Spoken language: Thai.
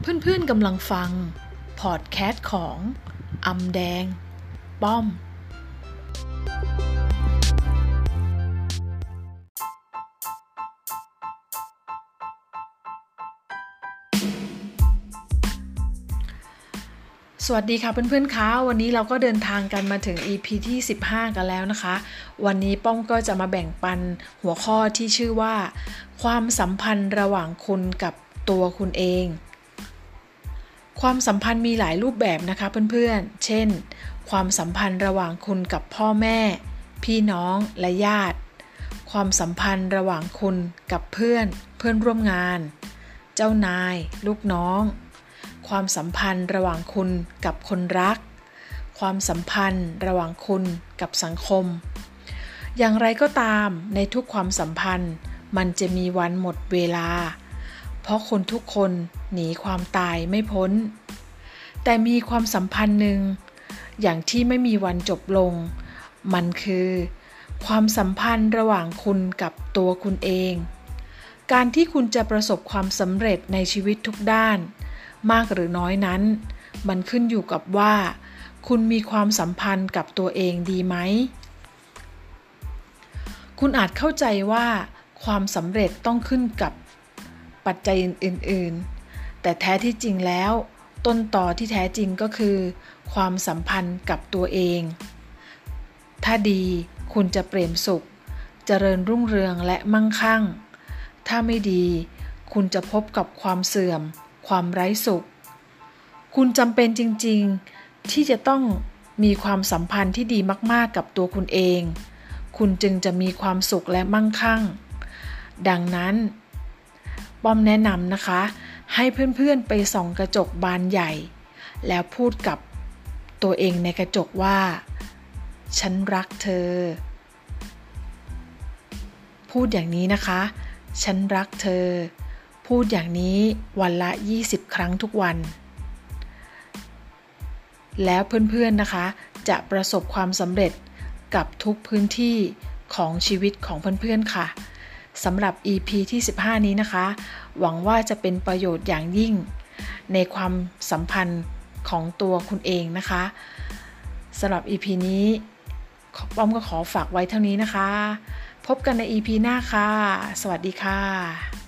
เพื่อนๆกำลังฟัง พอดแคสต์ของอำแดง ป้อม สวัสดีค่ะเพื่อนๆคะวันนี้เราก็เดินทางกันมาถึง EP ที่ 15 กันแล้วนะคะ วันนี้ป้อมก็จะมาแบ่งปันหัวข้อที่ชื่อว่า ความสัมพันธ์ระหว่างคุณกับตัวคุณเอง ความสัมพันธ์มีหลายรูปแบบนะคะเพื่อนๆ เช่น ความสัมพันธ์ระหว่างคุณกับพ่อแม่ พี่น้องและญาติ ความสัมพันธ์ระหว่างคุณกับเพื่อน เพื่อนร่วมงาน เจ้านาย ลูกน้อง ความสัมพันธ์ระหว่างคุณกับคนรัก ความสัมพันธ์ระหว่างคุณกับสังคม อย่างไรก็ตามในทุกความสัมพันธ์ มันจะมีวันหมดเวลา เพราะคนทุกคนหนีความตายไม่พ้น แต่มีความสัมพันธ์หนึ่ง อย่างที่ไม่มีวันจบลง มันคือ ความสัมพันธ์ระหว่างคุณกับตัวคุณเอง การที่คุณจะประสบความสำเร็จในชีวิตทุกด้าน มากหรือน้อยนั้น มันขึ้นอยู่กับว่า คุณมีความสัมพันธ์กับตัวเองดีไหมคุณอาจเข้าใจว่าความสำเร็จต้องขึ้นกับ ปัจจัยอื่น ๆ แต่แท้ที่จริงแล้ว ต้นต่อที่แท้จริงก็คือ ความสัมพันธ์กับตัวเอง ถ้าดีคุณจะเปรมสุข เจริญรุ่งเรืองและมั่งคั่ง ถ้าไม่ดี คุณจะพบกับความเสื่อม ความไร้สุข คุณจำเป็นจริง ๆ ที่จะต้องมีความสัมพันธ์ที่ดีมาก ๆ กับตัวคุณเอง คุณจึงจะมีความสุขและมั่งคั่ง ดังนั้น ป้อมแนะนำนะคะ ให้เพื่อนๆไปส่องกระจกบานใหญ่ แล้วพูดกับตัวเองในกระจกว่า ฉันรักเธอ พูดอย่างนี้นะคะ ฉันรักเธอ พูดอย่างนี้วันละ 20 ครั้งทุกวัน แล้วเพื่อนๆนะคะ จะประสบความสำเร็จกับทุกพื้นที่ของชีวิตของเพื่อนๆค่ะ สำหรับ EP ที่ 15 นี้นะคะ หวังว่าจะเป็นประโยชน์อย่างยิ่ง ในความสัมพันธ์ของตัวคุณเองนะคะสำหรับ EP นี้ป้อมก็ขอฝากไว้เท่านี้นะคะ พบกันใน EP หน้าค่ะ สวัสดีค่ะ